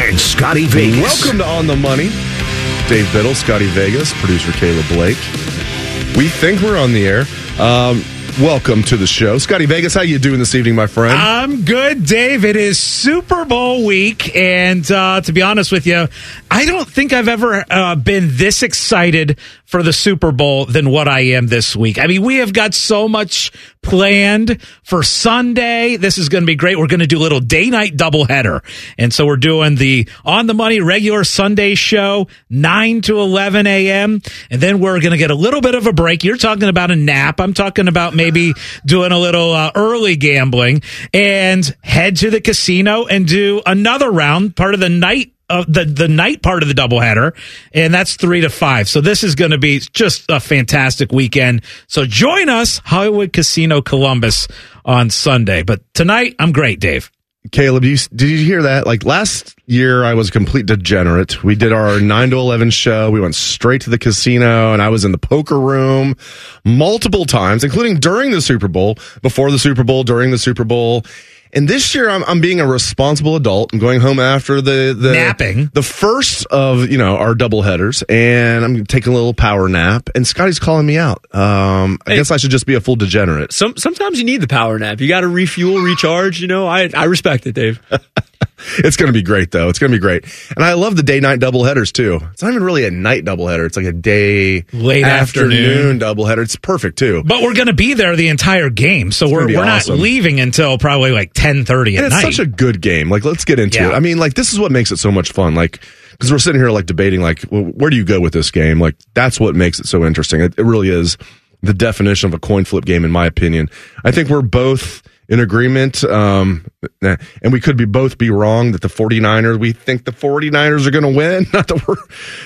And Scotty Vegas. Welcome to On the Money. Dave Biddle, Scotty Vegas, producer Caleb Blake. We think we're on the air. Um, welcome to the show. Scotty Vegas, how you doing this evening, my friend? I'm good, Dave. It is Super Bowl week, and uh, to be honest with you, I don't think I've ever uh, been this excited for the Super Bowl than what I am this week. I mean, we have got so much planned for Sunday. This is going to be great. We're going to do a little day night doubleheader. And so we're doing the on the money regular Sunday show, 9 to 11 a.m. And then we're going to get a little bit of a break. You're talking about a nap. I'm talking about maybe doing a little uh, early gambling and head to the casino and do another round, part of the night uh, the the night part of the doubleheader, and that's three to five. So this is going to be just a fantastic weekend. So join us, Hollywood Casino Columbus, on Sunday. But tonight, I'm great, Dave. Caleb, you, did you hear that? Like last year, I was a complete degenerate. We did our 9 to 11 show. We went straight to the casino and I was in the poker room multiple times, including during the Super Bowl, before the Super Bowl, during the Super Bowl. And this year, I'm, I'm being a responsible adult. I'm going home after the, the napping, the first of you know our double headers, and I'm taking a little power nap. And Scotty's calling me out. Um, I hey, guess I should just be a full degenerate. Some sometimes you need the power nap. You got to refuel, recharge. You know, I I respect it, Dave. it's going to be great though. It's going to be great, and I love the day night double headers too. It's not even really a night double header. It's like a day late afternoon, afternoon double header. It's perfect too. But we're going to be there the entire game, so it's we're we're awesome. not leaving until probably like ten thirty at and it's night. such a good game. Like, let's get into yeah. it. I mean, like, this is what makes it so much fun. Like, because we're sitting here like debating, like, well, where do you go with this game? Like, that's what makes it so interesting. It, it really is the definition of a coin flip game, in my opinion. I think we're both in agreement. Um, and we could be both be wrong that the 49ers, we think the 49ers are going to win. Not that we're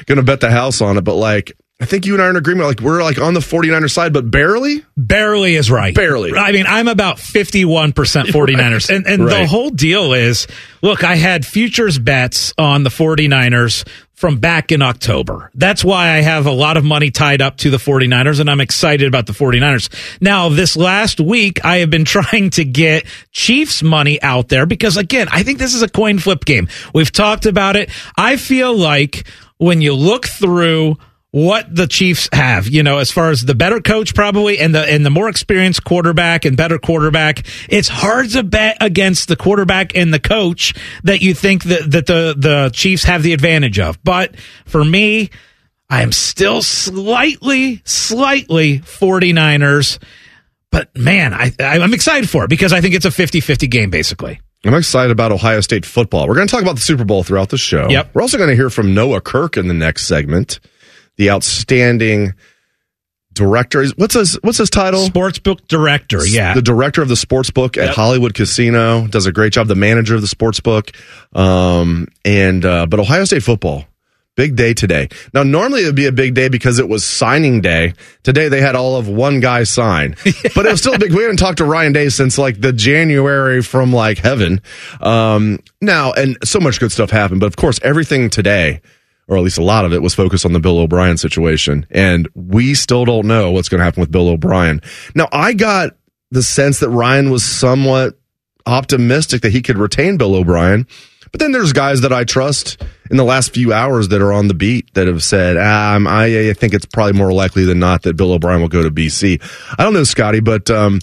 going to bet the house on it, but like, I think you and I are in agreement. Like we're like on the 49ers side, but barely. Barely is right. Barely. I mean, I'm about 51% 49ers. Right. And, and right. the whole deal is look, I had futures bets on the 49ers from back in October. That's why I have a lot of money tied up to the 49ers and I'm excited about the 49ers. Now, this last week, I have been trying to get Chiefs money out there because again, I think this is a coin flip game. We've talked about it. I feel like when you look through what the Chiefs have, you know, as far as the better coach probably and the and the more experienced quarterback and better quarterback, it's hard to bet against the quarterback and the coach that you think that, that the the Chiefs have the advantage of. But for me, I am still slightly, slightly 49ers. But man, I, I'm excited for it because I think it's a 50 50 game, basically. I'm excited about Ohio State football. We're going to talk about the Super Bowl throughout the show. Yep. We're also going to hear from Noah Kirk in the next segment the outstanding director. What's his What's his title? Sportsbook director. Yeah, the director of the sportsbook at. Hollywood Casino does a great job. The manager of the sportsbook, um, and uh, but Ohio State football. Big day today. Now, normally it would be a big day because it was signing day. Today they had all of one guy sign, but it was still a big. We haven't talked to Ryan Day since like the January from like heaven. Um, now, and so much good stuff happened, but of course, everything today or at least a lot of it was focused on the Bill O'Brien situation. And we still don't know what's going to happen with Bill O'Brien. Now, I got the sense that Ryan was somewhat optimistic that he could retain Bill O'Brien. But then there's guys that I trust in the last few hours that are on the beat that have said, um, I, I, think it's probably more likely than not that Bill O'Brien will go to BC. I don't know, Scotty, but um,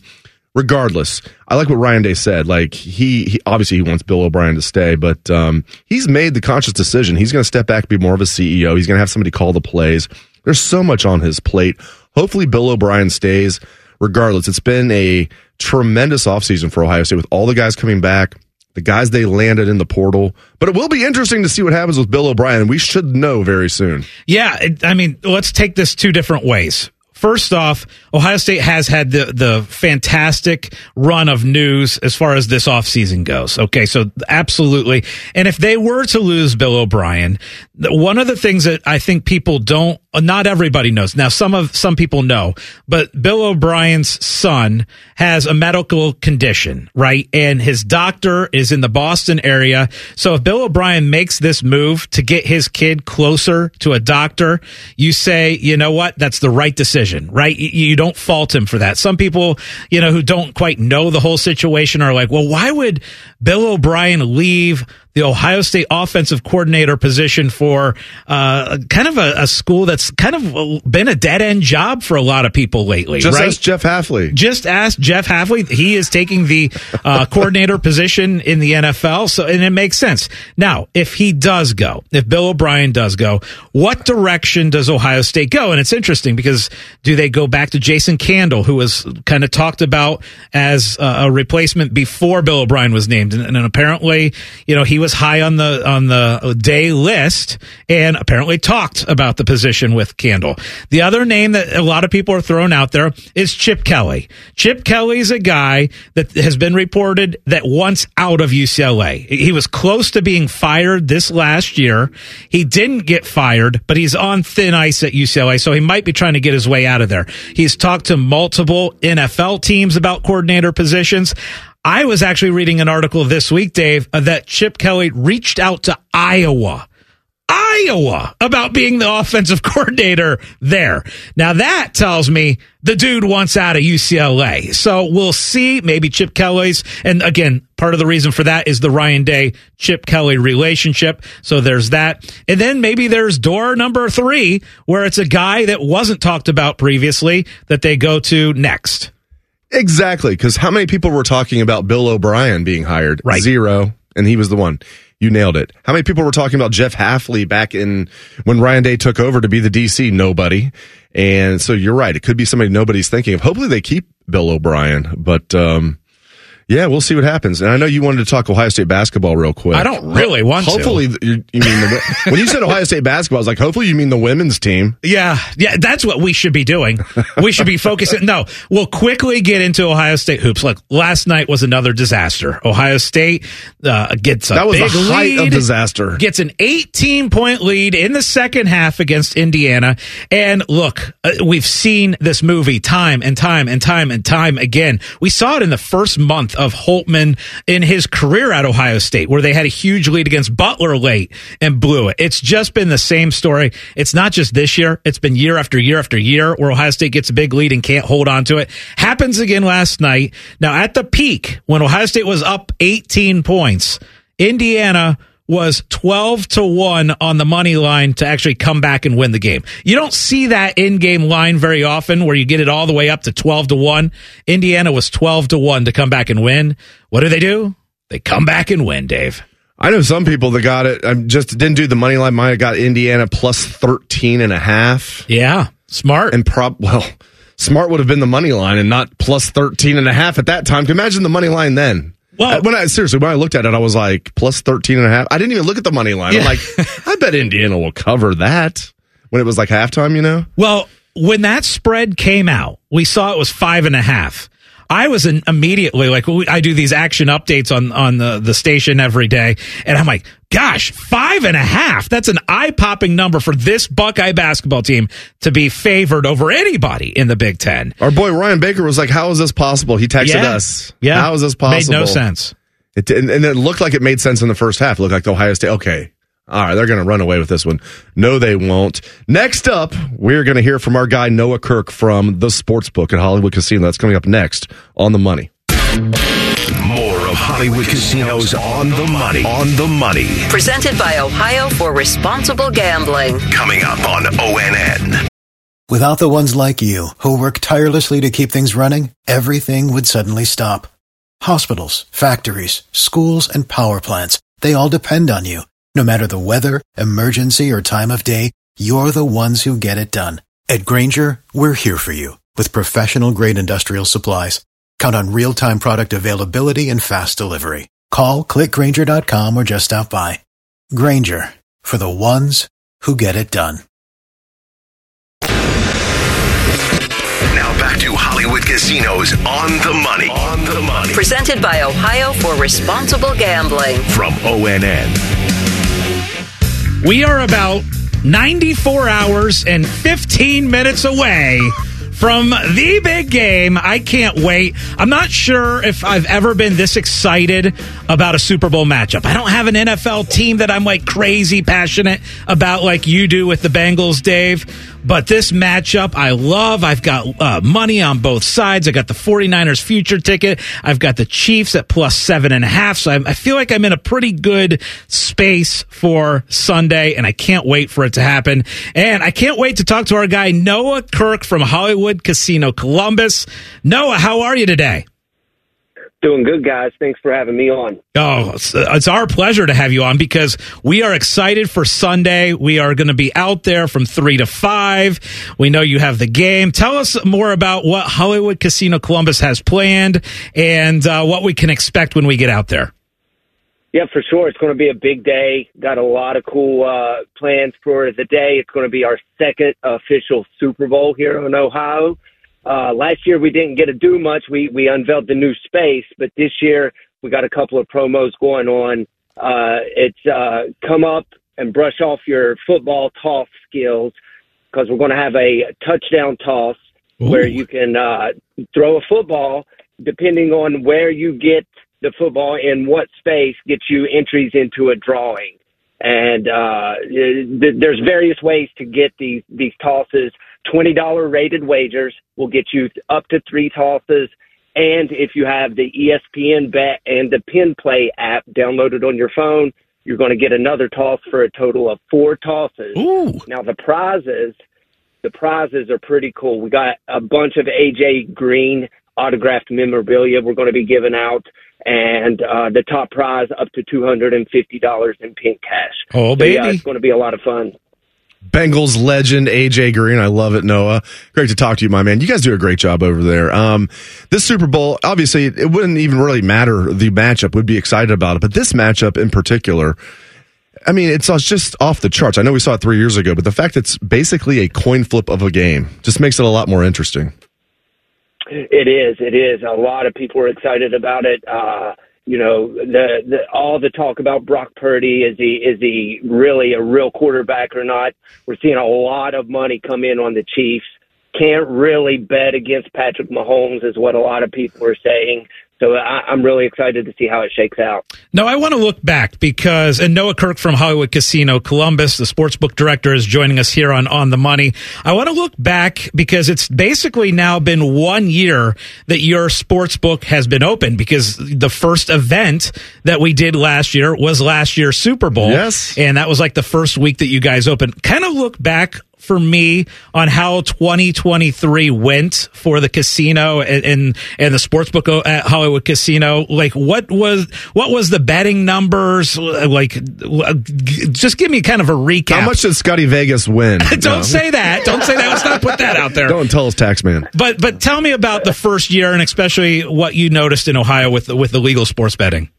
regardless, I like what Ryan Day said. Like he, he obviously he wants Bill O'Brien to stay, but um, he's made the conscious decision. He's going to step back, be more of a CEO. He's going to have somebody call the plays. There's so much on his plate. Hopefully, Bill O'Brien stays. Regardless, it's been a tremendous offseason for Ohio State with all the guys coming back, the guys they landed in the portal. But it will be interesting to see what happens with Bill O'Brien. We should know very soon. Yeah, I mean, let's take this two different ways First off, Ohio State has had the, the fantastic run of news as far as this offseason goes. Okay, so absolutely. And if they were to lose Bill O'Brien, one of the things that I think people don't, Uh, not everybody knows. Now, some of, some people know, but Bill O'Brien's son has a medical condition, right? And his doctor is in the Boston area. So if Bill O'Brien makes this move to get his kid closer to a doctor, you say, you know what? That's the right decision, right? You don't fault him for that. Some people, you know, who don't quite know the whole situation are like, well, why would Bill O'Brien leave the Ohio State offensive coordinator position for uh, kind of a, a, school that's kind of been a dead end job for a lot of people lately. Just right? ask Jeff Hafley. Just ask Jeff Hafley. He is taking the uh, coordinator position in the NFL, so and it makes sense. Now, if he does go, if Bill O'Brien does go, what direction does Ohio State go? And it's interesting because do they go back to Jason Candle, who was kind of talked about as a replacement before Bill O'Brien was named, and, and apparently, you know, he was high on the on the day list and apparently talked about the position with Candle. The other name that a lot of people are throwing out there is Chip Kelly. Chip Kelly is a guy that has been reported that once out of UCLA. He was close to being fired this last year. He didn't get fired, but he's on thin ice at UCLA, so he might be trying to get his way out of there. He's talked to multiple NFL teams about coordinator positions. I was actually reading an article this week, Dave, uh, that Chip Kelly reached out to Iowa. Iowa about being the offensive coordinator there. Now that tells me the dude wants out of UCLA. So we'll see. Maybe Chip Kelly's, and again, part of the reason for that is the Ryan Day Chip Kelly relationship. So there's that. And then maybe there's door number three, where it's a guy that wasn't talked about previously that they go to next. Exactly, because how many people were talking about Bill O'Brien being hired? Right. Zero, and he was the one. You nailed it. How many people were talking about Jeff Hafley back in when Ryan Day took over to be the DC? Nobody. And so you're right. It could be somebody nobody's thinking of. Hopefully they keep Bill O'Brien, but um, yeah, we'll see what happens. And I know you wanted to talk Ohio State basketball real quick. I don't really want hopefully, to. you, you mean the, when you said Ohio State basketball, I was like, hopefully you mean the women's team. Yeah, yeah, that's what we should be doing. We should be focusing. No, we'll quickly get into Ohio State hoops. Look, last night was another disaster. Ohio State uh, gets a that was big a height lead, of disaster. Gets an 18 point lead in the second half against Indiana. And look, uh, we've seen this movie time and time and time and time again. We saw it in the first month of Holtmann in his career at Ohio State, where they had a huge lead against Butler late and blew it. It's just been the same story. It's not just this year. It's been year after year after year where Ohio State gets a big lead and can't hold on to it. Happens again last night. Now at the peak, when Ohio State was up 18 points, Indiana was 12 to 1 on the money line to actually come back and win the game. You don't see that in game line very often where you get it all the way up to 12 to 1. Indiana was 12 to 1 to come back and win. What do they do? They come back and win, Dave. I know some people that got it. I just didn't do the money line. Might have got Indiana plus 13 and a half. Yeah. Smart. And prop, well, smart would have been the money line and not plus 13 and a half at that time. Can imagine the money line then? Well, uh, when I seriously, when I looked at it, I was like plus 13 and a half. I didn't even look at the money line. Yeah. I'm like, I bet Indiana will cover that when it was like halftime, you know? Well, when that spread came out, we saw it was five and a half. I was in immediately like I do these action updates on on the the station every day, and I'm like, gosh, five and a half. That's an eye popping number for this Buckeye basketball team to be favored over anybody in the Big Ten. Our boy Ryan Baker was like, "How is this possible?" He texted yeah. us. Yeah, how is this possible? Made no sense. It, and, and it looked like it made sense in the first half. It looked like the Ohio State. Okay, all right, they're going to run away with this one. No, they won't. Next up, we're going to hear from our guy Noah Kirk from the Sportsbook at Hollywood Casino. That's coming up next on the Money. More of Hollywood Casinos on the Money. On the Money. Presented by Ohio for Responsible Gambling. Coming up on ONN. Without the ones like you who work tirelessly to keep things running, everything would suddenly stop. Hospitals, factories, schools, and power plants, they all depend on you. No matter the weather, emergency, or time of day, you're the ones who get it done. At Grainger, we're here for you with professional grade industrial supplies. Count on real time product availability and fast delivery. Call clickgrainger.com or just stop by. Grainger for the ones who get it done. Now back to Hollywood Casinos on the money. On the money. Presented by Ohio for Responsible Gambling. From ONN. We are about 94 hours and 15 minutes away from the big game. I can't wait. I'm not sure if I've ever been this excited about a Super Bowl matchup. I don't have an NFL team that I'm like crazy passionate about like you do with the Bengals, Dave. But this matchup, I love. I've got uh, money on both sides. I got the 49ers future ticket. I've got the Chiefs at plus seven and a half. So I, I feel like I'm in a pretty good space for Sunday, and I can't wait for it to happen. And I can't wait to talk to our guy, Noah Kirk from Hollywood Casino Columbus. Noah, how are you today? Doing good, guys. Thanks for having me on. Oh, it's, our pleasure to have you on because we are excited for Sunday. We are going to be out there from three to five. We know you have the game. Tell us more about what Hollywood Casino Columbus has planned and uh, what we can expect when we get out there. Yeah, for sure. It's going to be a big day. Got a lot of cool uh, plans for the day. It's going to be our second official Super Bowl here in Ohio. Uh, last year we didn't get to do much. We we unveiled the new space, but this year we got a couple of promos going on. Uh, it's uh, come up and brush off your football toss skills because we're going to have a touchdown toss Ooh. where you can uh, throw a football depending on where you get the football in what space gets you entries into a drawing. And uh, th- there's various ways to get these these tosses $20 rated wagers will get you up to three tosses. And if you have the ESPN bet and the PENN Play app downloaded on your phone, you're going to get another toss for a total of four tosses. Ooh. Now the prizes, the prizes are pretty cool. We got a bunch of AJ Green autographed memorabilia we're going to be giving out and uh, the top prize up to $250 in pink cash. Oh, so, baby. Yeah, it's going to be a lot of fun. Bengals legend AJ Green. I love it, Noah. Great to talk to you, my man. You guys do a great job over there. Um, this Super Bowl, obviously, it wouldn't even really matter the matchup. We'd be excited about it, but this matchup in particular, I mean, it's just off the charts. I know we saw it three years ago, but the fact it's basically a coin flip of a game just makes it a lot more interesting. It is. It is. A lot of people are excited about it. Uh, you know the, the all the talk about Brock Purdy is he is he really a real quarterback or not? We're seeing a lot of money come in on the Chiefs. Can't really bet against Patrick Mahomes, is what a lot of people are saying. So I, am really excited to see how it shakes out. No, I want to look back because, and Noah Kirk from Hollywood Casino Columbus, the sportsbook director, is joining us here on On the Money. I want to look back because it's basically now been one year that your sportsbook has been open because the first event that we did last year was last year's Super Bowl. Yes. And that was like the first week that you guys opened. Kind of look back for me on how 2023 went for the casino and and, and the sportsbook uh, at Hollywood Casino. Like, what was what was the betting numbers? Like, just give me kind of a recap. How much did Scotty Vegas win? Don't no. say that. Don't say that. Let's not put that out there. Don't tell us, tax man. But but tell me about the first year and especially what you noticed in Ohio with with the legal sports betting.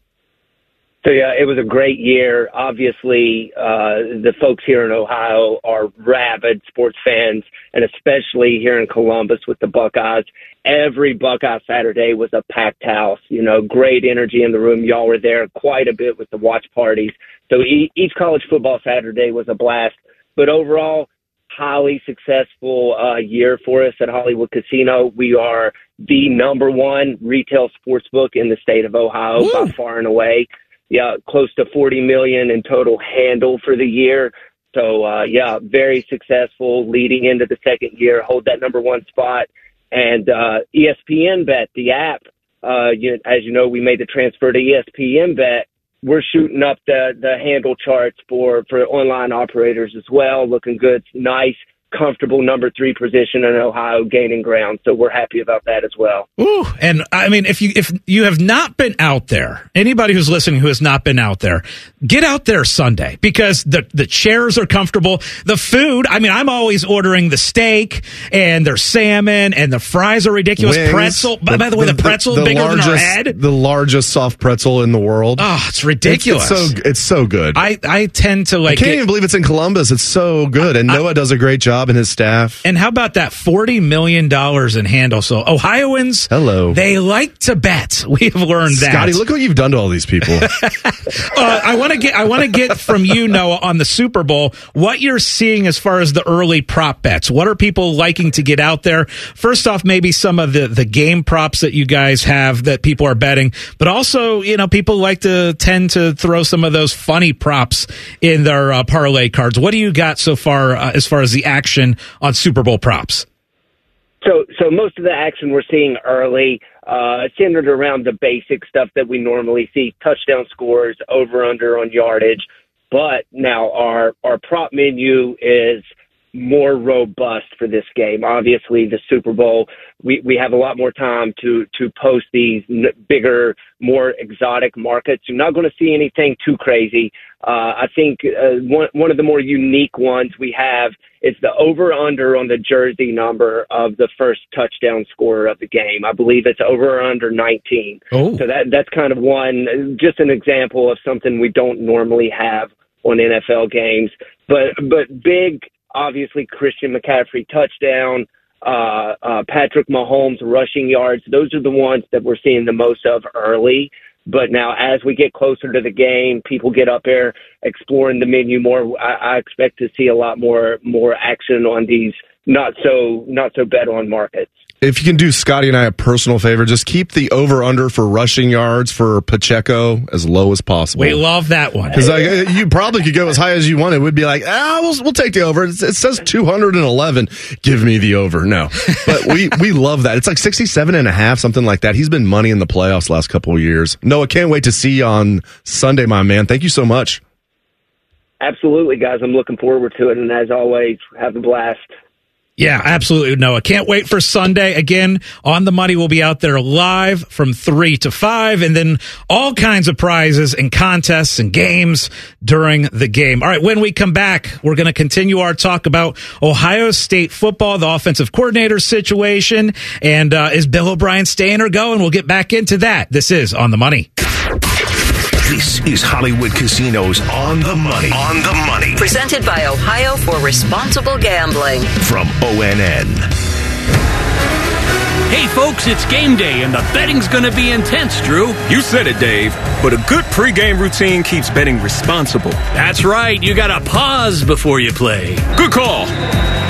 So yeah, it was a great year. Obviously, uh, the folks here in Ohio are rabid sports fans, and especially here in Columbus with the Buckeyes. Every Buckeye Saturday was a packed house. You know, great energy in the room. Y'all were there quite a bit with the watch parties. So each college football Saturday was a blast. But overall, highly successful uh, year for us at Hollywood Casino. We are the number one retail sports book in the state of Ohio Woo! by far and away yeah, close to 40 million in total handle for the year. So, uh, yeah, very successful leading into the second year, hold that number one spot. And, uh, ESPN bet, the app, uh, you, as you know, we made the transfer to ESPN bet. We're shooting up the, the handle charts for, for online operators as well. Looking good. Nice comfortable number three position in Ohio gaining ground. So we're happy about that as well. Ooh, and I mean, if you if you have not been out there, anybody who's listening who has not been out there, get out there Sunday because the the chairs are comfortable. The food, I mean, I'm always ordering the steak and their salmon and the fries are ridiculous. Wings, pretzel, the, by the way, the, the pretzel the, bigger largest, than our head. The largest soft pretzel in the world. Oh, it's ridiculous. It's, it's so it's so good. I I tend to like. I can't it. even believe it's in Columbus. It's so good, and I, Noah does a great job and his staff. And how about that $40 million in handle? So Ohioans, hello, they like to bet. We have learned that. Scotty, look what you've done to all these people. uh, I want to get, I want to get from you, Noah, on the Super Bowl, what you're seeing as far as the early prop bets. What are people liking to get out there? First off, maybe some of the, the game props that you guys have that people are betting, but also, you know, people like to tend to throw some of those funny props in their uh, parlay cards. What do you got so far uh, as far as the action on Super Bowl props? So, so most of the action we're seeing early, uh, centered around the basic stuff that we normally see: touchdown scores, over under on yardage. But now our our prop menu is more robust for this game. Obviously, the Super Bowl, we, we have a lot more time to, to post these n- bigger, more exotic markets. You're not going to see anything too crazy. Uh, I think uh, one, one of the more unique ones we have is the over under on the jersey number of the first touchdown scorer of the game. I believe it's over or under 19. Oh. So that, that's kind of one, just an example of something we don't normally have on NFL games. But, but big, obviously Christian McCaffrey touchdown, uh, uh, Patrick Mahomes rushing yards. Those are the ones that we're seeing the most of early. But now, as we get closer to the game, people get up there exploring the menu more. I, I expect to see a lot more more action on these not so not so bet on markets if you can do Scotty and I a personal favor, just keep the over under for rushing yards for Pacheco as low as possible. We love that one because like, you probably could go as high as you want. It would be like, ah, we'll, we'll take the over. It, it says 211. Give me the over. No, but we, we love that. It's like 67 and a half, something like that. He's been money in the playoffs last couple of years. Noah, can't wait to see you on Sunday, my man. Thank you so much. Absolutely, guys. I'm looking forward to it. And as always, have a blast. Yeah, absolutely. Noah. Can't wait for Sunday. Again, on the money will be out there live from three to five and then all kinds of prizes and contests and games during the game. All right. When we come back, we're going to continue our talk about Ohio State football, the offensive coordinator situation. And uh, is Bill O'Brien staying or going? We'll get back into that. This is on the money. This is Hollywood Casinos on the money. On the money. Presented by Ohio for Responsible Gambling. From ONN. Hey folks, it's game day and the betting's gonna be intense, Drew. You said it, Dave. But a good pregame routine keeps betting responsible. That's right. You gotta pause before you play. Good call.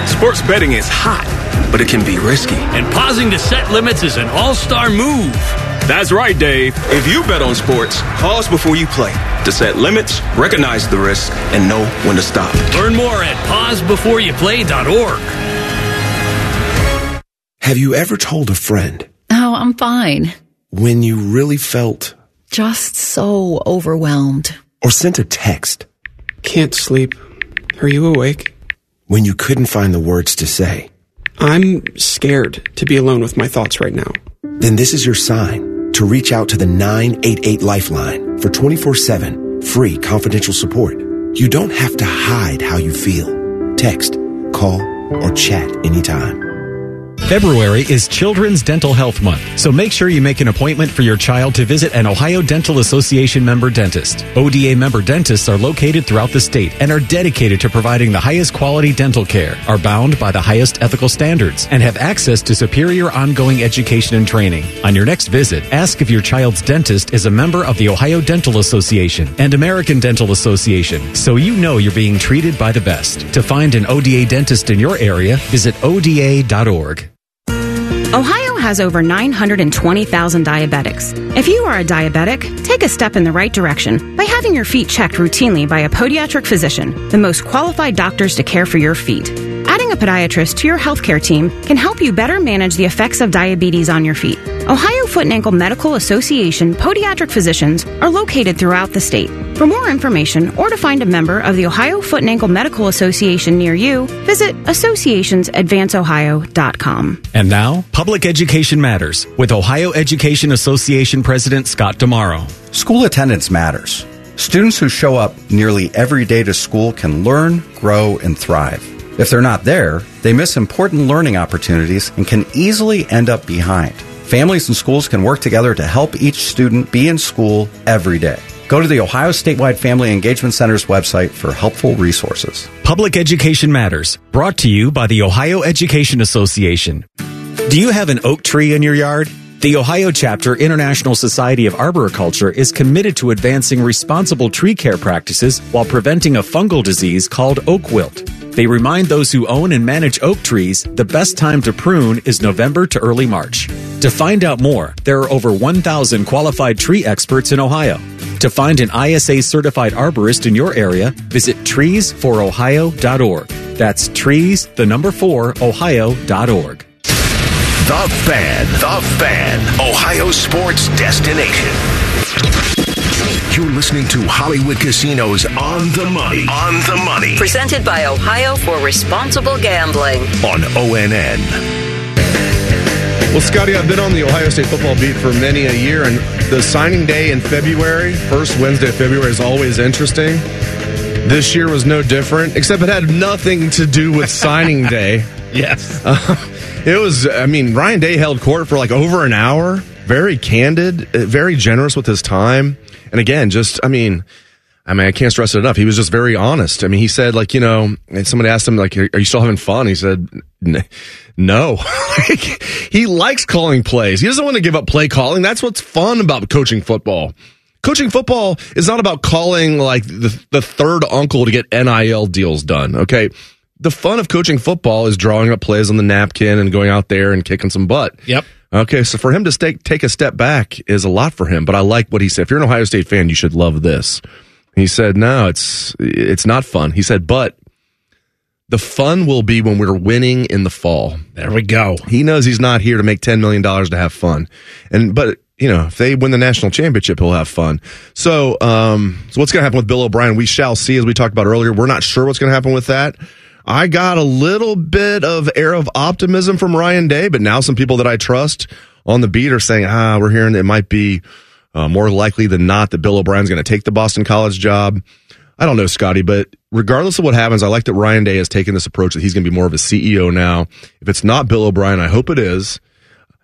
Sports betting is hot, but it can be risky. And pausing to set limits is an all-star move. That's right, Dave. If you bet on sports, pause before you play to set limits, recognize the risk, and know when to stop. Learn more at pausebeforeyouplay.org. Have you ever told a friend? Oh, I'm fine. When you really felt just so overwhelmed. Or sent a text. Can't sleep. Are you awake? When you couldn't find the words to say. I'm scared to be alone with my thoughts right now. Then this is your sign to reach out to the 988 Lifeline for 24 7 free confidential support. You don't have to hide how you feel. Text, call, or chat anytime. February is Children's Dental Health Month, so make sure you make an appointment for your child to visit an Ohio Dental Association member dentist. ODA member dentists are located throughout the state and are dedicated to providing the highest quality dental care, are bound by the highest ethical standards, and have access to superior ongoing education and training. On your next visit, ask if your child's dentist is a member of the Ohio Dental Association and American Dental Association, so you know you're being treated by the best. To find an ODA dentist in your area, visit ODA.org. Ohio has over 920,000 diabetics. If you are a diabetic, take a step in the right direction by having your feet checked routinely by a podiatric physician, the most qualified doctors to care for your feet. Adding a podiatrist to your healthcare team can help you better manage the effects of diabetes on your feet. Ohio Foot and Ankle Medical Association podiatric physicians are located throughout the state. For more information or to find a member of the Ohio Foot and Ankle Medical Association near you, visit associationsadvanceohio.com. And now, Public Education Matters with Ohio Education Association President Scott DiMauro. School attendance matters. Students who show up nearly every day to school can learn, grow, and thrive. If they're not there, they miss important learning opportunities and can easily end up behind. Families and schools can work together to help each student be in school every day. Go to the Ohio Statewide Family Engagement Center's website for helpful resources. Public Education Matters, brought to you by the Ohio Education Association. Do you have an oak tree in your yard? The Ohio chapter International Society of Arboriculture is committed to advancing responsible tree care practices while preventing a fungal disease called oak wilt. They remind those who own and manage oak trees the best time to prune is November to early March. To find out more, there are over 1,000 qualified tree experts in Ohio. To find an ISA certified arborist in your area, visit treesforohio.org. That's trees, the number four, ohio.org. The Fan, The Fan, Ohio sports destination. You're listening to Hollywood Casinos on the money. On the money. Presented by Ohio for Responsible Gambling. On ONN. Well, Scotty, I've been on the Ohio State football beat for many a year, and the signing day in February, first Wednesday of February, is always interesting. This year was no different, except it had nothing to do with signing day. yes. Uh, it was, I mean, Ryan Day held court for like over an hour, very candid, uh, very generous with his time. And again, just, I mean, I mean, I can't stress it enough. He was just very honest. I mean, he said, like, you know, and somebody asked him, like, are you still having fun? He said, no. he likes calling plays. He doesn't want to give up play calling. That's what's fun about coaching football. Coaching football is not about calling like the, the third uncle to get NIL deals done. Okay. The fun of coaching football is drawing up plays on the napkin and going out there and kicking some butt. Yep. Okay, so for him to stay, take a step back is a lot for him, but I like what he said. If you're an Ohio State fan, you should love this. He said, "No, it's it's not fun." He said, "But the fun will be when we're winning in the fall." There we go. He knows he's not here to make 10 million dollars to have fun. And but you know, if they win the national championship, he'll have fun. So, um, so what's going to happen with Bill O'Brien? We shall see, as we talked about earlier. We're not sure what's going to happen with that. I got a little bit of air of optimism from Ryan Day, but now some people that I trust on the beat are saying, ah, we're hearing it might be uh, more likely than not that Bill O'Brien's going to take the Boston College job. I don't know, Scotty, but regardless of what happens, I like that Ryan Day has taken this approach that he's going to be more of a CEO now. If it's not Bill O'Brien, I hope it is.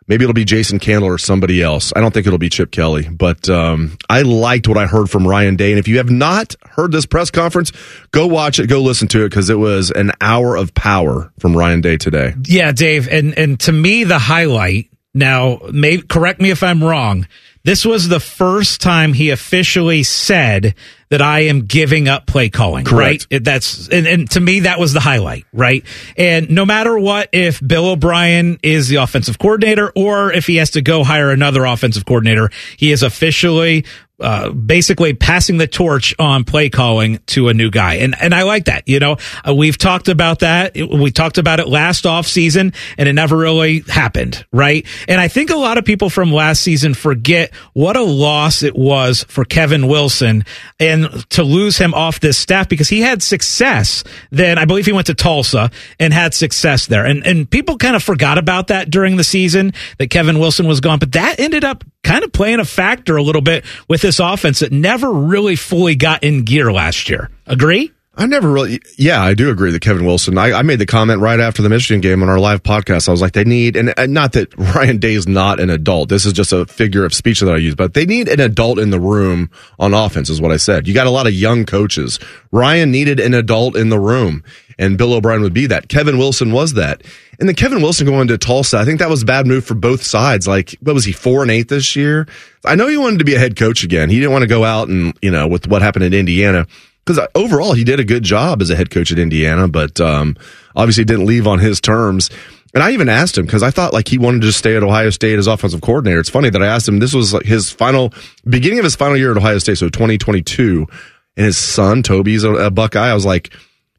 Maybe it'll be Jason Candle or somebody else. I don't think it'll be Chip Kelly, but um, I liked what I heard from Ryan Day. And if you have not heard this press conference, go watch it, go listen to it because it was an hour of power from Ryan Day today. Yeah, Dave, and and to me the highlight. Now, may, correct me if I'm wrong. This was the first time he officially said that I am giving up play calling. Correct. Right. That's and, and to me that was the highlight. Right. And no matter what, if Bill O'Brien is the offensive coordinator or if he has to go hire another offensive coordinator, he is officially uh, basically passing the torch on play calling to a new guy. And, and I like that. You know, uh, we've talked about that. We talked about it last off season and it never really happened. Right. And I think a lot of people from last season forget what a loss it was for Kevin Wilson and to lose him off this staff because he had success. Then I believe he went to Tulsa and had success there. And, and people kind of forgot about that during the season that Kevin Wilson was gone, but that ended up kind of playing a factor a little bit with this offense that never really fully got in gear last year. Agree? I never really, yeah, I do agree that Kevin Wilson. I, I, made the comment right after the Michigan game on our live podcast. I was like, they need, and, and not that Ryan Day is not an adult. This is just a figure of speech that I use, but they need an adult in the room on offense, is what I said. You got a lot of young coaches. Ryan needed an adult in the room, and Bill O'Brien would be that. Kevin Wilson was that. And then Kevin Wilson going to Tulsa, I think that was a bad move for both sides. Like, what was he, four and eight this year? I know he wanted to be a head coach again. He didn't want to go out and, you know, with what happened in Indiana because overall he did a good job as a head coach at Indiana, but um, obviously didn't leave on his terms. And I even asked him because I thought like he wanted to stay at Ohio State as offensive coordinator. It's funny that I asked him. This was like his final beginning of his final year at Ohio State, so 2022. And his son Toby's a, a Buckeye. I was like,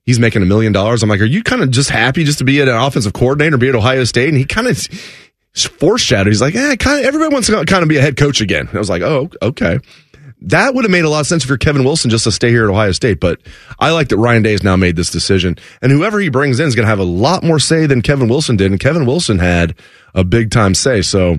he's making a million dollars. I'm like, are you kind of just happy just to be an offensive coordinator, be at Ohio State? And he kind of foreshadowed. He's like, yeah, kind of. Everybody wants to kind of be a head coach again. And I was like, oh, okay that would have made a lot of sense if you're Kevin Wilson just to stay here at Ohio State. But I like that Ryan Day has now made this decision, and whoever he brings in is going to have a lot more say than Kevin Wilson did. And Kevin Wilson had a big time say. So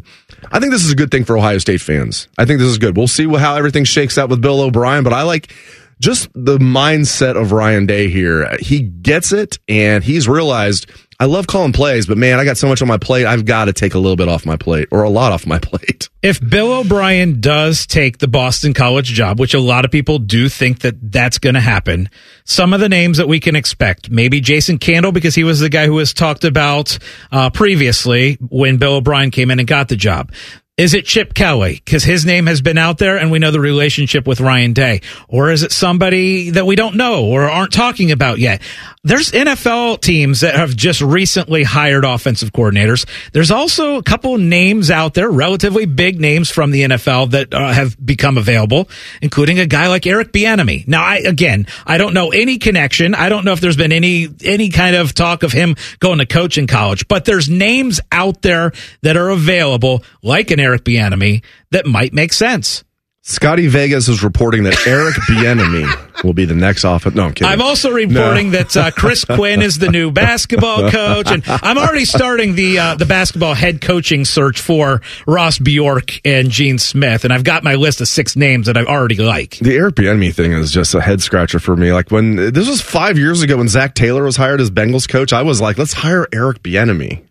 I think this is a good thing for Ohio State fans. I think this is good. We'll see how everything shakes out with Bill O'Brien, but I like just the mindset of Ryan Day here. He gets it and he's realized I love calling plays, but man, I got so much on my plate. I've got to take a little bit off my plate or a lot off my plate. If Bill O'Brien does take the Boston College job, which a lot of people do think that that's going to happen, some of the names that we can expect, maybe Jason Candle, because he was the guy who was talked about uh, previously when Bill O'Brien came in and got the job. Is it Chip Kelly? Because his name has been out there and we know the relationship with Ryan Day. Or is it somebody that we don't know or aren't talking about yet? There's NFL teams that have just recently hired offensive coordinators. There's also a couple names out there, relatively big names from the NFL that uh, have become available, including a guy like Eric Bieniemy. Now, I, again, I don't know any connection. I don't know if there's been any, any kind of talk of him going to coach in college, but there's names out there that are available, like an Eric Bieniemy, that might make sense. Scotty Vegas is reporting that Eric Bieniemy will be the next offense. No, I'm kidding. I'm also reporting no. that uh, Chris Quinn is the new basketball coach, and I'm already starting the uh, the basketball head coaching search for Ross Bjork and Gene Smith, and I've got my list of six names that I already like. The Eric Bieniemy thing is just a head scratcher for me. Like when this was five years ago when Zac Taylor was hired as Bengals coach, I was like, let's hire Eric Bieniemy.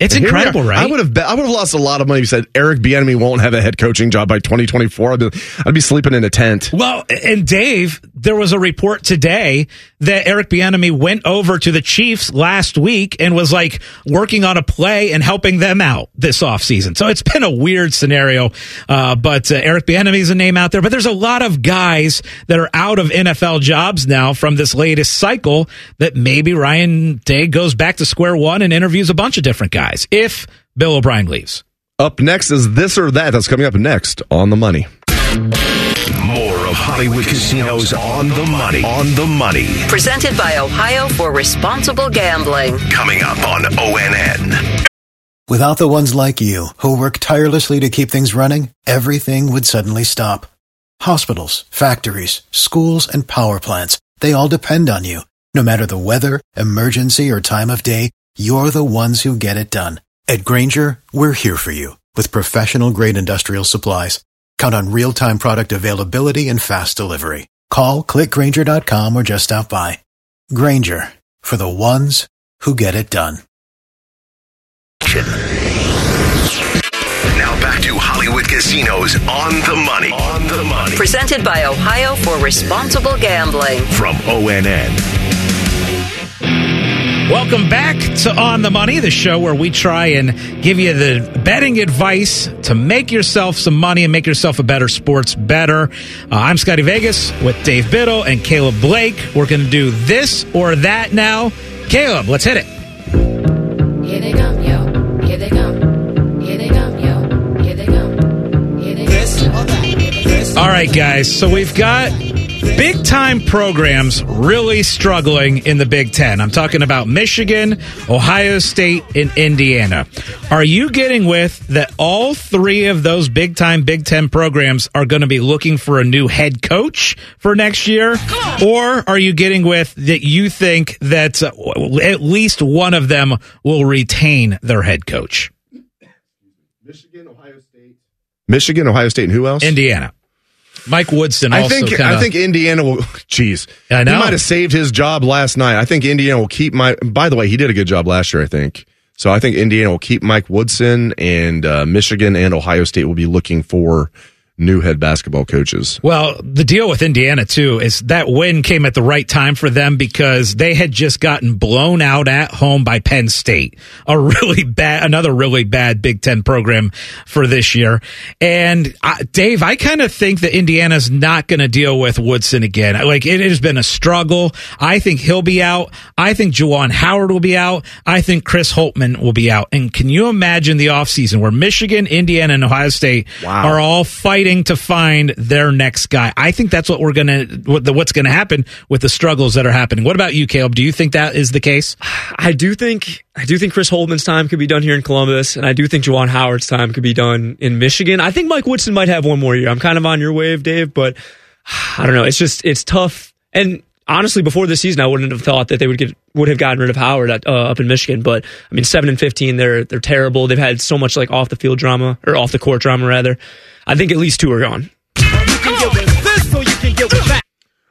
It's and incredible, right? I would have I would have lost a lot of money if you said Eric Bieniemy won't have a head coaching job by 2024. I'd be, I'd be sleeping in a tent. Well, and Dave, there was a report today that Eric Bieniemy went over to the Chiefs last week and was like working on a play and helping them out this offseason. So it's been a weird scenario. Uh, but uh, Eric Bieniemy is a name out there, but there's a lot of guys that are out of NFL jobs now from this latest cycle that maybe Ryan Day goes back to square one and interviews a bunch of different guys guys if Bill O'Brien leaves. Up next is this or that. That's coming up next on the money. More of Hollywood Casinos on the money. On the money. Presented by Ohio for Responsible Gambling. Coming up on ONN. Without the ones like you, who work tirelessly to keep things running, everything would suddenly stop. Hospitals, factories, schools, and power plants, they all depend on you. No matter the weather, emergency, or time of day, you're the ones who get it done. At Grainger, we're here for you with professional grade industrial supplies. Count on real time product availability and fast delivery. Call clickgrainger.com or just stop by. Grainger for the ones who get it done. Now back to Hollywood Casinos on the money. On the money. Presented by Ohio for Responsible Gambling. From ONN. Welcome back to On the Money, the show where we try and give you the betting advice to make yourself some money and make yourself a better sports better. Uh, I'm Scotty Vegas with Dave Biddle and Caleb Blake. We're going to do this or that now. Caleb, let's hit it. Here they come, yo. Here they come. Here they come, yo. Here they come. Here they come. This or that. All right, guys. So we've got Big time programs really struggling in the Big Ten. I'm talking about Michigan, Ohio State, and Indiana. Are you getting with that all three of those big time Big Ten programs are going to be looking for a new head coach for next year? Or are you getting with that you think that uh, at least one of them will retain their head coach? Michigan, Ohio State. Michigan, Ohio State, and who else? Indiana. Mike Woodson. I think kinda, I think Indiana will. Jeez, I know. he might have saved his job last night. I think Indiana will keep my. By the way, he did a good job last year. I think so. I think Indiana will keep Mike Woodson, and uh, Michigan and Ohio State will be looking for new head basketball coaches. Well, the deal with Indiana too is that win came at the right time for them because they had just gotten blown out at home by Penn State, a really bad, another really bad Big Ten program for this year. And uh, Dave, I kind of think that Indiana's not going to deal with Woodson again. Like it has been a struggle. I think he'll be out. I think Juwan Howard will be out. I think Chris Holtmann will be out. And can you imagine the offseason where Michigan, Indiana, and Ohio State wow. are all fighting to find their next guy. I think that's what we're gonna what the, what's gonna happen with the struggles that are happening. What about you, Caleb? Do you think that is the case? I do think I do think Chris Holtmann's time could be done here in Columbus, and I do think Juwan Howard's time could be done in Michigan. I think Mike Woodson might have one more year. I'm kind of on your wave, Dave, but I don't know. It's just it's tough and honestly, before the season, I wouldn't have thought that they would get would have gotten rid of Howard at, uh, up in Michigan. But I mean, seven and fifteen, they're they're terrible. They've had so much like off the field drama or off the court drama rather. I think at least two are gone.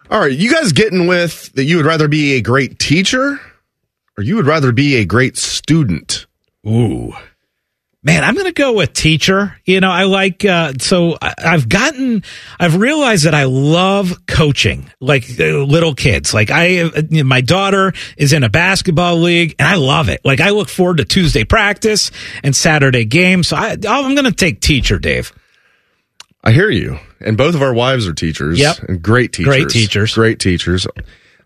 All right, you guys getting with that you would rather be a great teacher or you would rather be a great student? Ooh. Man, I'm going to go with teacher. You know, I like, uh, so I- I've gotten, I've realized that I love coaching, like uh, little kids. Like I, uh, you know, my daughter is in a basketball league and I love it. Like I look forward to Tuesday practice and Saturday games. So I, I'm going to take teacher, Dave. I hear you. And both of our wives are teachers. Yep. And great teachers. Great teachers. Great teachers.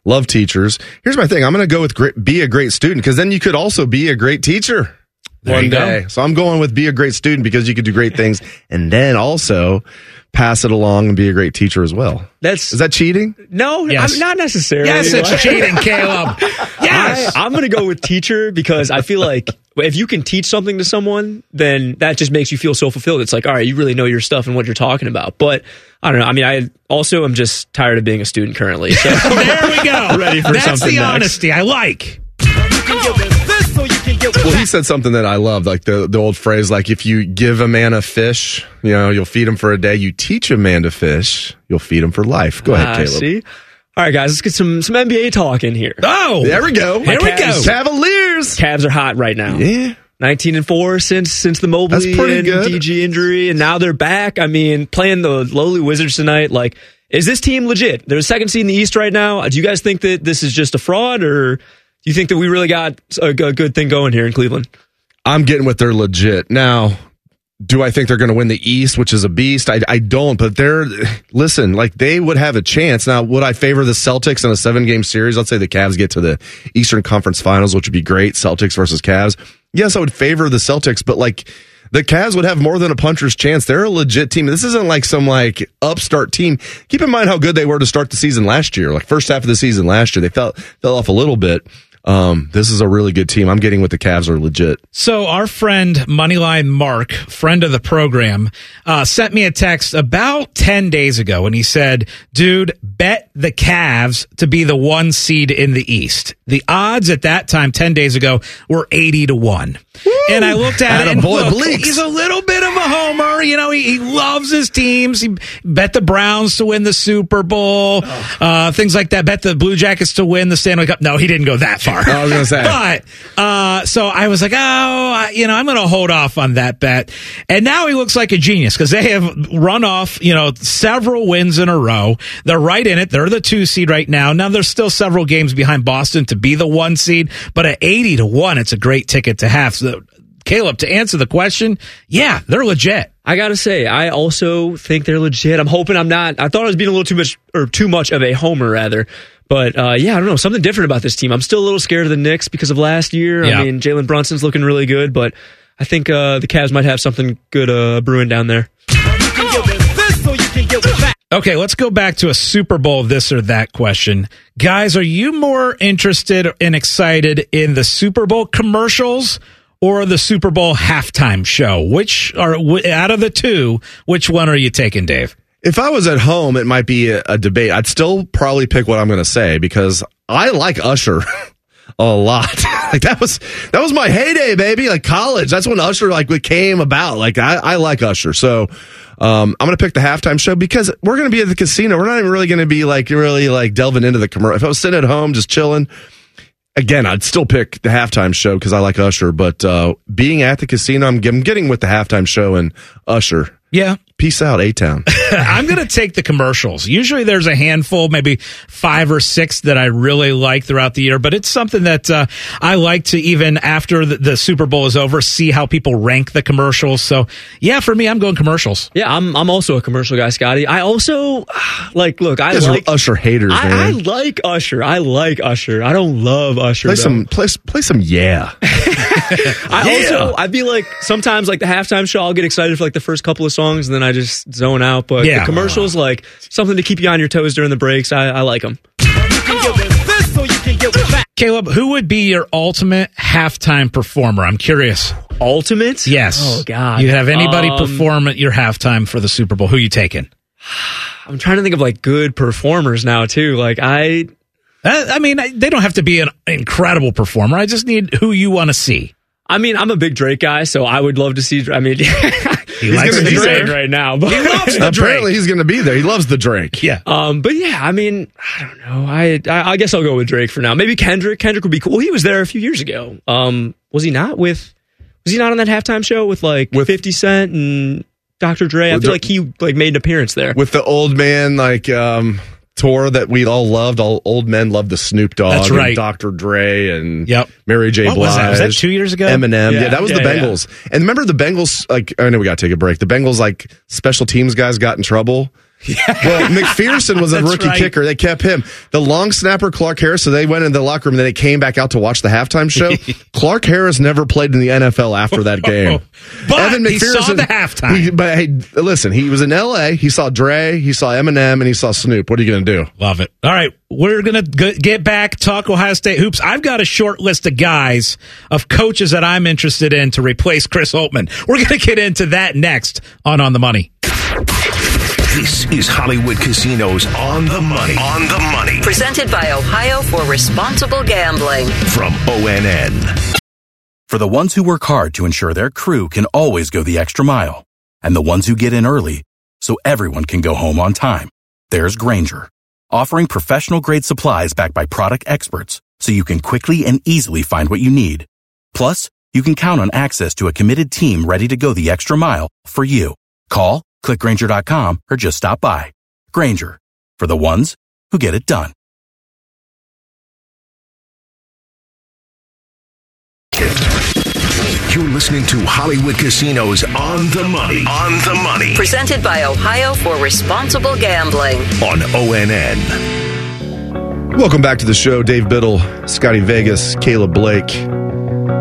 Love teachers. Here's my thing. I'm going to go with great, be a great student because then you could also be a great teacher There one you go. day. So I'm going with be a great student because you could do great things and then also pass it along and be a great teacher as well. That's Is that cheating? no, Yes. I'm not necessarily. Yes, it's cheating, Caleb. Yes. I, am going to go with teacher because I feel like if you can teach something to someone, then that just makes you feel so fulfilled. It's like, all right, you really know your stuff and what you're talking about. But I don't know. I mean, I also am just tired of being a student currently. So there we go. Ready for That's something the next. honesty I like. Well, he said something that I love, like the, the old phrase, like if you give a man a fish, you know, you'll feed him for a day. You teach a man to fish, you'll feed him for life. Go ahead, Ah, Caleb. see? All right, guys, let's get some some NBA talk in here. Oh, There we go. My Here we go. Cavaliers. Cavs are hot right now. Yeah. 19 and 4 since since the Mobley That's pretty and good. DG injury and now they're back. I mean, playing the lowly Wizards tonight like is this team legit? They're the second seed in the East right now. Do you guys think that this is just a fraud or do you think that we really got a, good thing going here in Cleveland? I'm getting what they're legit. Now, do I think they're going to win the East, which is a beast? I, I don't, but they're, listen, like they would have a chance. Now, would I favor the Celtics in a seven game series? Let's say the Cavs get to the Eastern Conference Finals, which would be great. Celtics versus Cavs. Yes, I would favor the Celtics, but like, the Cavs would have more than a puncher's chance. They're a legit team. This isn't like some like upstart team. Keep in mind how good they were to start the season last year. Like first half of the season last year, they fell fell off a little bit. Um, this is a really good team. I'm getting what the Cavs are legit. So our friend Moneyline Mark, friend of the program, uh, sent me a text about 10 days ago and he said, dude, bet the Cavs to be the one seed in the East. The odds at that time, 10 days ago, were 80 to 1. And I looked at it and Attaboy, look, Bleaks. he's a little bit of a homer. You know, he, he loves his teams. He bet the Browns to win the Super Bowl, uh, things like that. Bet the Blue Jackets to win the Stanley Cup. No, he didn't go that far. I was gonna say. But uh, so I was like, oh, I- you know, I'm going to hold off on that bet. And now he looks like a genius because they have run off, you know, several wins in a row. They're right in it. They're the two seed right now. Now there's still several games behind Boston to be the one seed, but at 80 to one, it's a great ticket to have. So, Caleb, to answer the question, yeah, they're legit. I gotta say, I also think they're legit. I'm hoping I'm not. I thought I was being a little too much or too much of a homer rather. But uh, yeah, I don't know something different about this team. I'm still a little scared of the Knicks because of last year. Yeah. I mean, Jalen Brunson's looking really good, but I think uh, the Cavs might have something good uh, brewing down there. Okay, let's go back to a Super Bowl this or that question. Guys, are you more interested and excited in the Super Bowl commercials or the Super Bowl halftime show? Which are out of the two, which one are you taking, Dave? If I was at home, it might be a, a debate. I'd still probably pick what I'm going to say because I like Usher a lot. like that was that was my heyday, baby. Like college. That's when Usher like came about. Like I, I like Usher. So um, I'm going to pick the halftime show because we're going to be at the casino. We're not even really going to be like really like delving into the commercial. If I was sitting at home just chilling, again, I'd still pick the halftime show because I like Usher. But uh, being at the casino, I'm, I'm getting with the halftime show and Usher. Yeah. Peace out, A Town. I'm going to take the commercials. Usually there's a handful, maybe five or six that I really like throughout the year, but it's something that uh, I like to even after the, the Super Bowl is over, see how people rank the commercials. So, yeah, for me, I'm going commercials. Yeah, I'm I'm also a commercial guy, Scotty. I also like look. I Guys like Usher haters, I, I like Usher. I like Usher. I don't love Usher. play though. some, play, play some, yeah. I Yeah. also I'd be like sometimes like the halftime show I'll get excited for like the first couple of songs and then I just zone out. But Yeah. the commercials like something to keep you on your toes during the breaks. I, I like them. Caleb, who would be your ultimate halftime performer? I'm curious. Ultimate? Yes. Oh God. You have anybody Um, perform at your halftime for the Super Bowl? Who you taking? I'm trying to think of like good performers now too. Like I Uh, I mean, they don't have to be an incredible performer. I just need who you want to see. I mean I'm a big Drake guy, so I would love to see. I mean He He's likes the be drink. there. right now. But He loves the drink. Apparently, he's going to be there. He loves the drink. Yeah. Um, but yeah, I mean, I don't know. I, I I guess I'll go with Drake for now. Maybe Kendrick. Kendrick would be cool. He was there a few years ago. Um, was he not with? Was he not on that halftime show with like with Fifty Cent and Dr. Dre? I feel like he like made an appearance there. With the old man, like, um, tour that we all loved. All old men loved the Snoop Dogg, That's and right. Dr. Dre, and Yep. Mary J. What Blige. was that? Was that two years ago? Eminem. Yeah, Yeah, that was the yeah, yeah. Bengals. And remember the Bengals? Like, I know we got to take a break. The Bengals, like, special teams guys got in trouble. Well, McPherson was a rookie right. kicker. They kept him. The long snapper, Clark Harris, so they went in the locker room and then they came back out to watch the halftime show. Clark Harris never played in the NFL after that game. But evan he saw the halftime. he- but hey, listen, he was in LA. He saw Dre, he saw Eminem, and he saw Snoop. What are you going to do? Love it. All right, we're gonna get back talk Ohio State hoops. I've got a short list of guys of coaches that I'm interested in to replace Chris Holtmann. We're gonna get into that next on on the money. This is Hollywood Casinos on the money. On the money Presented by Ohio for Responsible Gambling. from ONN. For the ones who work hard to ensure their crew can always go the extra mile, and the ones who get in early so everyone can go home on time, there's Grainger, offering professional grade supplies backed by product experts so you can quickly and easily find what you need. Plus, you can count on access to a committed team ready to go the extra mile for you. Call, clickgrainger.com, or just stop by. Grainger, for the ones who get it done. You're listening to Hollywood Casinos on the money. On the money Presented by Ohio for Responsible Gambling. on ONN. Welcome back to the show. Dave Biddle, Scotty Vegas, Caleb Blake.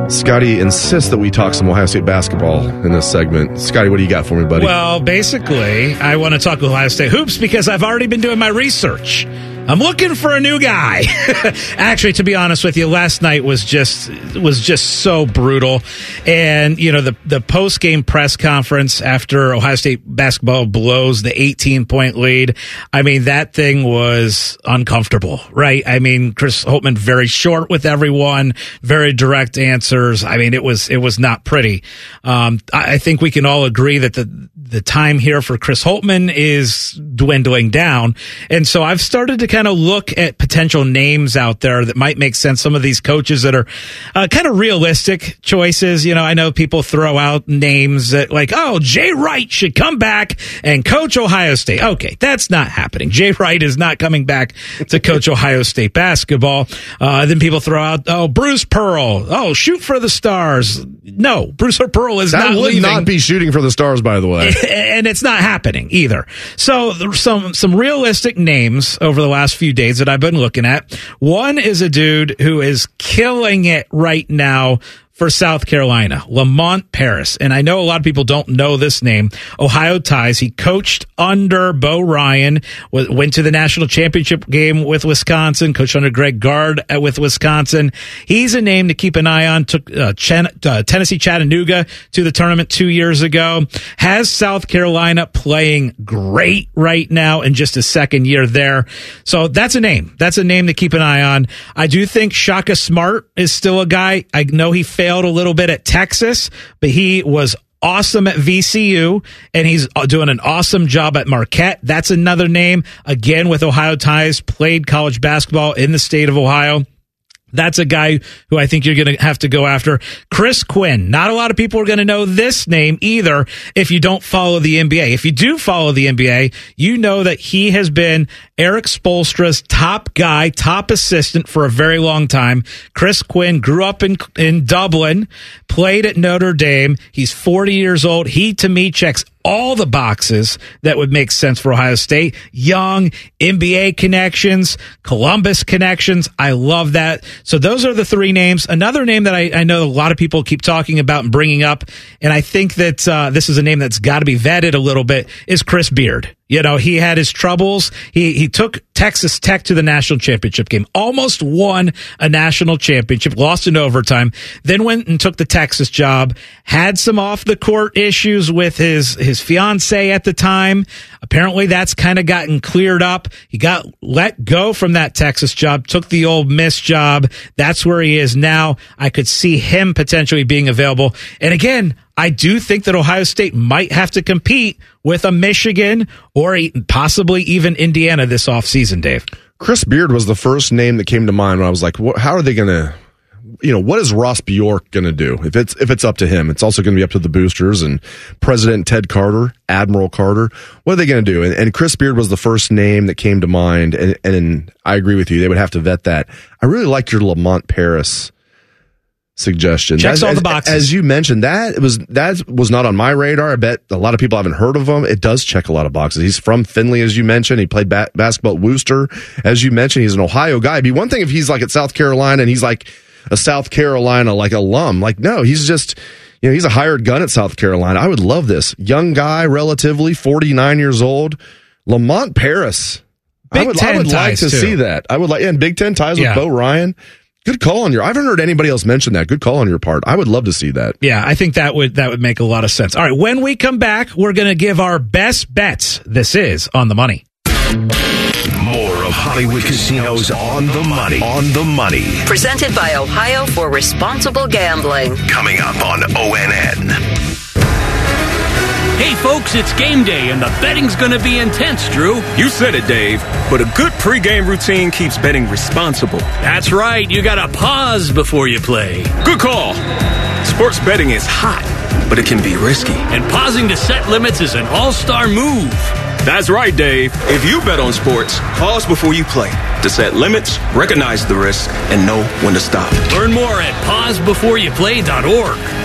Scotty insists that we talk some Ohio State basketball in this segment. Scotty, what do you got for me, buddy? Well, basically, I want to talk Ohio State hoops because I've already been doing my research. I'm looking for a new guy. Actually, to be honest with you, last night was just was just so brutal. And you know the the post game press conference after Ohio State basketball blows the 18 point lead. I mean that thing was uncomfortable, right? I mean Chris Holtmann very short with everyone, very direct answers. I mean it was it was not pretty. Um, I, I think we can all agree that the the time here for Chris Holtmann is dwindling down. And so I've started to kind of look at potential names out there that might make sense. Some of these coaches that are uh, kind of realistic choices. You know, I know people throw out names that like, oh, Jay Wright should come back and coach Ohio State. Okay, that's not happening. Jay Wright is not coming back to coach Ohio State basketball. Uh, then people throw out, oh, Bruce Pearl. Oh, shoot for the stars. No, Bruce Pearl is that not would leaving not be shooting for the stars, by the way. and it's not happening either. So some some realistic names over the last few days that I've been looking at. One is a dude who is killing it right now for South Carolina, Lamont Paris. And I know a lot of people don't know this name. Ohio ties. He coached under Bo Ryan, went to the national championship game with Wisconsin, coached under Greg Gard at- with Wisconsin. He's a name to keep an eye on. Took uh, Chen- uh, Tennessee Chattanooga to the tournament two years ago. Has South Carolina playing great right now in just a second year there. So that's a name. That's a name to keep an eye on. I do think Shaka Smart is still a guy. I know he failed a little bit at Texas, but he was awesome at VCU and he's uh, doing an awesome job at Marquette. That's another name again with Ohio ties, played college basketball in the state of Ohio. That's a guy who I think you're going to have to go after. Chris Quinn. Not a lot of people are going to know this name either if you don't follow the NBA. If you do follow the NBA, you know that he has been Erik Spoelstra's top guy, top assistant for a very long time. Chris Quinn grew up in, in Dublin, played at Notre Dame. He's 40 years old. He, to me, checks all the boxes that would make sense for Ohio State. Young, NBA connections, Columbus connections. I love that. So those are the three names. Another name that I, I know a lot of people keep talking about and bringing up, and I think that uh, this is a name that's got to be vetted a little bit, is Chris Beard. You know, he had his troubles. He he took Texas Tech to the national championship game, almost won a national championship, lost in overtime, then went and took the Texas job, had some off the court issues with his his fiance at the time. Apparently that's kind of gotten cleared up. He got let go from that Texas job, took the Ole Miss job. That's where he is now. I could see him potentially being available. And again, I do think that Ohio State might have to compete with a Michigan or possibly even Indiana this offseason, Dave. Chris Beard was the first name that came to mind when I was like, what, how are they going to you know, what is Ross Bjork going to do? If it's if it's up to him, it's also going to be up to the boosters and President Ted Carter, Admiral Carter. What are they going to do? And, and, Chris Beard was the first name that came to mind, and, and I agree with you. They would have to vet that. I really like your Lamont Paris suggestion. Checks as, all the boxes. As you mentioned, that was that was not on my radar. I bet a lot of people haven't heard of him. It does check a lot of boxes. He's from Findlay, as you mentioned. He played ba- basketball at Wooster, as you mentioned. He's an Ohio guy. It'd be one thing if he's like at South Carolina and he's like a South Carolina like alum. Like, no, he's just, you know, he's a hired gun at South Carolina. I would love this. Young guy, relatively, 49 years old. Lamont Paris. Big I would, I would like to too. see that. I would like, and Big Ten ties Yeah. with Bo Ryan. Good call on your. I haven't heard anybody else mention that. Good call on your part. I would love to see that. Yeah, I think that would that would make a lot of sense. All right, when we come back, we're going to give our best bets. This is on the money. More of Hollywood Casinos on the money. On the money. Presented by Ohio for Responsible Gambling. Coming up on ONN. Hey, folks, it's game day, and the betting's going to be intense, Drew. You said it, Dave, but a good pregame routine keeps betting responsible. That's right. You got to pause before you play. Good call. Sports betting is hot, but it can be risky. And pausing to set limits is an all star move. That's right, Dave. If you bet on sports, pause before you play to set limits, recognize the risk, and know when to stop. Learn more at pausebeforeyouplay.org.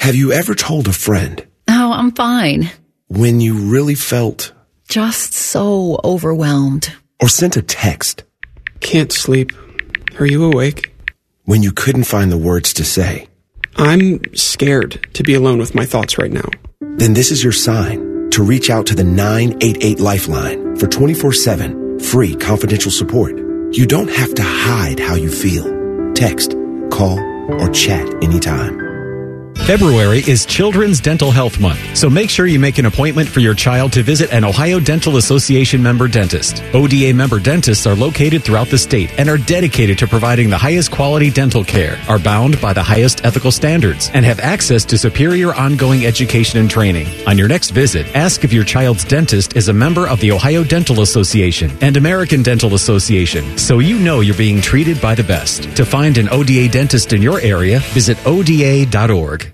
Have you ever told a friend Oh, I'm fine. when you really felt Just so overwhelmed. or sent a text Can't sleep. Are you awake? when you couldn't find the words to say? I'm scared to be alone with my thoughts right now. Then this is your sign to reach out to the 988 Lifeline for 24 7 free confidential support. You don't have to hide how you feel. Text, call, or chat anytime. February is Children's Dental Health Month, so make sure you make an appointment for your child to visit an Ohio Dental Association member dentist. ODA member dentists are located throughout the state and are dedicated to providing the highest quality dental care, are bound by the highest ethical standards, and have access to superior ongoing education and training. On your next visit, ask if your child's dentist is a member of the Ohio Dental Association and American Dental Association, so you know you're being treated by the best. To find an ODA dentist in your area, visit ODA.org.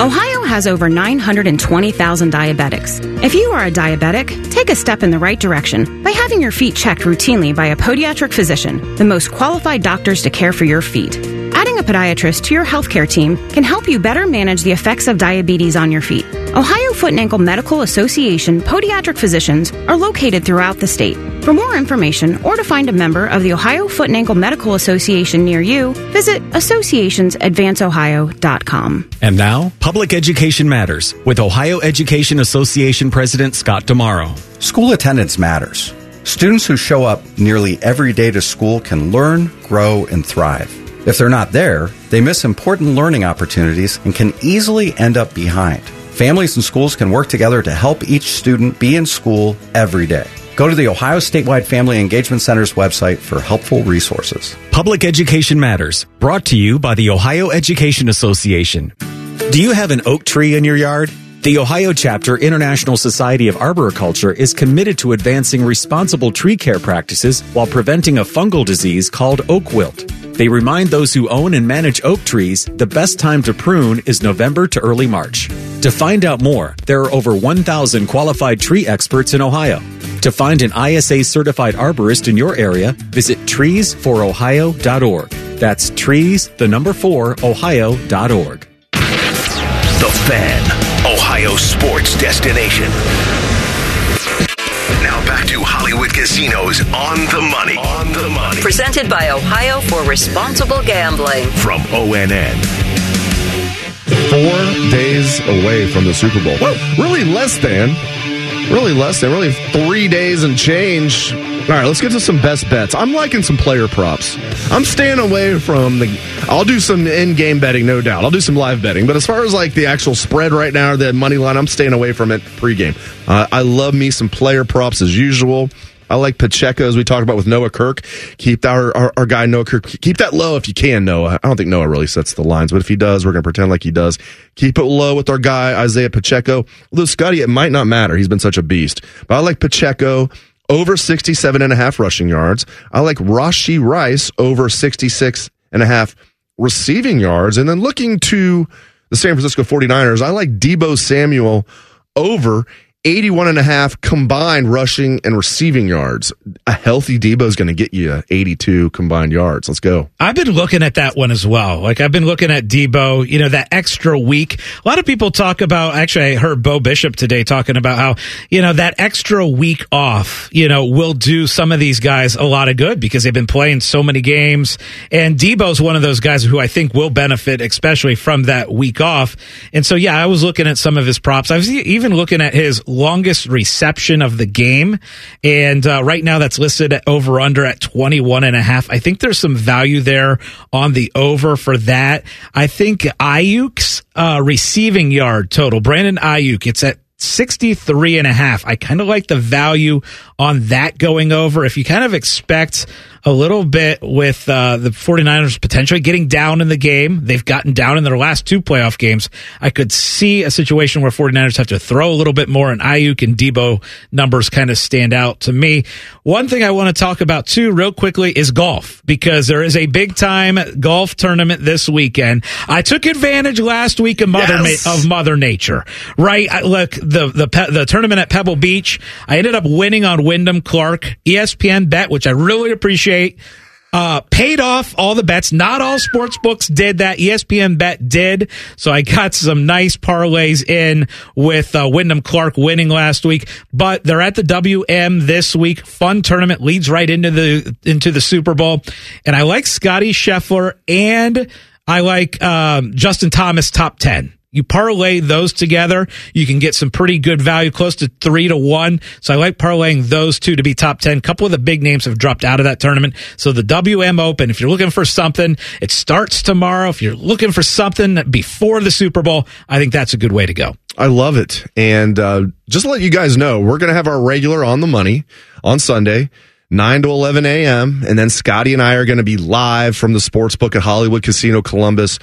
Ohio has over 920,000 diabetics. If you are a diabetic, take a step in the right direction by having your feet checked routinely by a podiatric physician, the most qualified doctors to care for your feet. Adding a podiatrist to your healthcare team can help you better manage the effects of diabetes on your feet. Ohio Foot and Ankle Medical Association podiatric physicians are located throughout the state. For more information or to find a member of the Ohio Foot and Ankle Medical Association near you, visit associationsadvanceohio.com. And now, Public Education Matters with Ohio Education Association President Scott DiMauro. School attendance matters. Students who show up nearly every day to school can learn, grow, and thrive. If they're not there, they miss important learning opportunities and can easily end up behind. Families and schools can work together to help each student be in school every day. Go to the Ohio Statewide Family Engagement Center's website for helpful resources. Public Education Matters, brought to you by the Ohio Education Association. Do you have an oak tree in your yard? The Ohio chapter International Society of Arboriculture is committed to advancing responsible tree care practices while preventing a fungal disease called oak wilt. They remind those who own and manage oak trees the best time to prune is November to early March. To find out more, there are over 1,000 qualified tree experts in Ohio. To find an ISA certified arborist in your area, visit treesforohio.org. That's trees, the number four, ohio.org. The Fan, Ohio sports destination. Now back to Hollywood Casinos on the money. On the money. Presented by Ohio for Responsible Gambling. From ONN. Four days away from the Super Bowl. Well, really less than. Really less than. Really three days and change. All right, let's get to some best bets. I'm liking some player props. I'm staying away from the. I'll do some in-game betting, no doubt. I'll do some live betting, but as far as like the actual spread right now, the money line, I'm staying away from it pregame. Uh, I love me some player props as usual. I like Pacheco, as we talked about with Noah Kirk. Keep our, our, our guy Noah Kirk. Keep that low if you can, Noah. I don't think Noah really sets the lines, but if he does, we're going to pretend like he does. Keep it low with our guy Isaiah Pacheco. Although Scotty, it might not matter. He's been such a beast. But I like Pacheco over 67 and a half rushing yards. I like Rashee Rice over 66 and a half receiving yards. And then looking to the San Francisco 49ers, I like Deebo Samuel over 81 and a half combined rushing and receiving yards. A healthy Deebo is going to get you 82 combined yards. Let's go. I've been looking at that one as well. Like I've been looking at Deebo, you know, that extra week. A lot of people talk about, actually, I heard Beau Bishop today talking about how, you know, that extra week off, you know, will do some of these guys a lot of good because they've been playing so many games. And Deebo's one of those guys who I think will benefit, especially from that week off. And so, yeah, I was looking at some of his props. I was even looking at his longest reception of the game. And uh, right now that's listed over under at 21 and a half. I think there's some value there on the over for that. I think Aiyuk's uh, receiving yard total, Brandon Aiyuk, it's at 63 and a half. I kind of like the value on that going over. If you kind of expect a little bit with uh, the 49ers potentially getting down in the game, they've gotten down in their last two playoff games. I could see a situation where 49ers have to throw a little bit more and Aiyuk and Deebo numbers kind of stand out to me. One thing I want to talk about too real quickly is golf because there is a big time golf tournament this weekend. I took advantage last week of Mother, Yes. Ma- of Mother Nature, right? I, look, the, the, pe- the tournament at Pebble Beach, I ended up winning on Wyndham Clark, ESPN bet, which I really appreciate. Uh, paid off all the bets. Not all sports books did that. ESPN bet did. So I got some nice parlays in with uh, Wyndham Clark winning last week. But they're at the WM this week. Fun tournament leads right into the into the Super Bowl. And I like Scottie Scheffler and I like um, Justin Thomas top ten. You parlay those together, you can get some pretty good value, close to three to one. So I like parlaying those two to be top 10. A couple of the big names have dropped out of that tournament. So the WM Open, if you're looking for something, it starts tomorrow. If you're looking for something before the Super Bowl, I think that's a good way to go. I love it. And uh, just to let you guys know, we're going to have our regular on the money on Sunday. 9 to 11 a.m. And then Scotty and I are going to be live from the sports book at Hollywood Casino Columbus,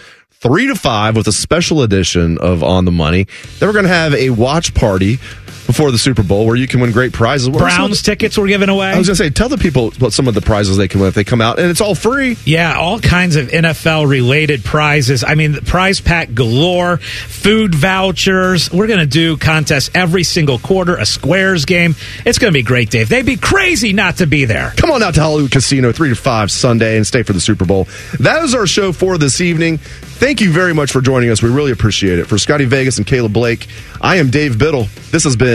3 to 5 with a special edition of On the Money. Then we're going to have a watch party before the Super Bowl where you can win great prizes. What are some of Browns tickets we're giving away. I was going to say, tell the people what some of the prizes they can win if they come out, and it's all free. Yeah, all kinds of NFL related prizes. I mean, the prize pack galore, food vouchers. We're going to do contests every single quarter, a squares game. It's going to be great, Dave. They'd be crazy not to be there. Come on out to Hollywood Casino, 3 to 5 Sunday, and stay for the Super Bowl. That is our show for this evening. Thank you very much for joining us. We really appreciate it. For Scotty Vegas and Caleb Blake, I am Dave Biddle. This has been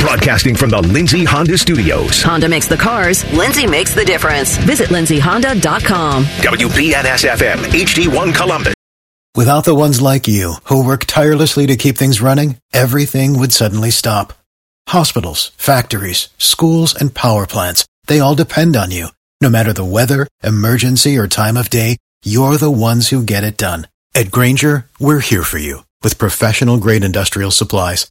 Broadcasting from the Lindsay Honda Studios. Honda makes the cars, Lindsay makes the difference. Visit lindsayhonda.com. WBNS FM, HD1 Columbus. Without the ones like you, who work tirelessly to keep things running, everything would suddenly stop. Hospitals, factories, schools, and power plants, they all depend on you. No matter the weather, emergency, or time of day, you're the ones who get it done. At Grainger, we're here for you with professional grade industrial supplies.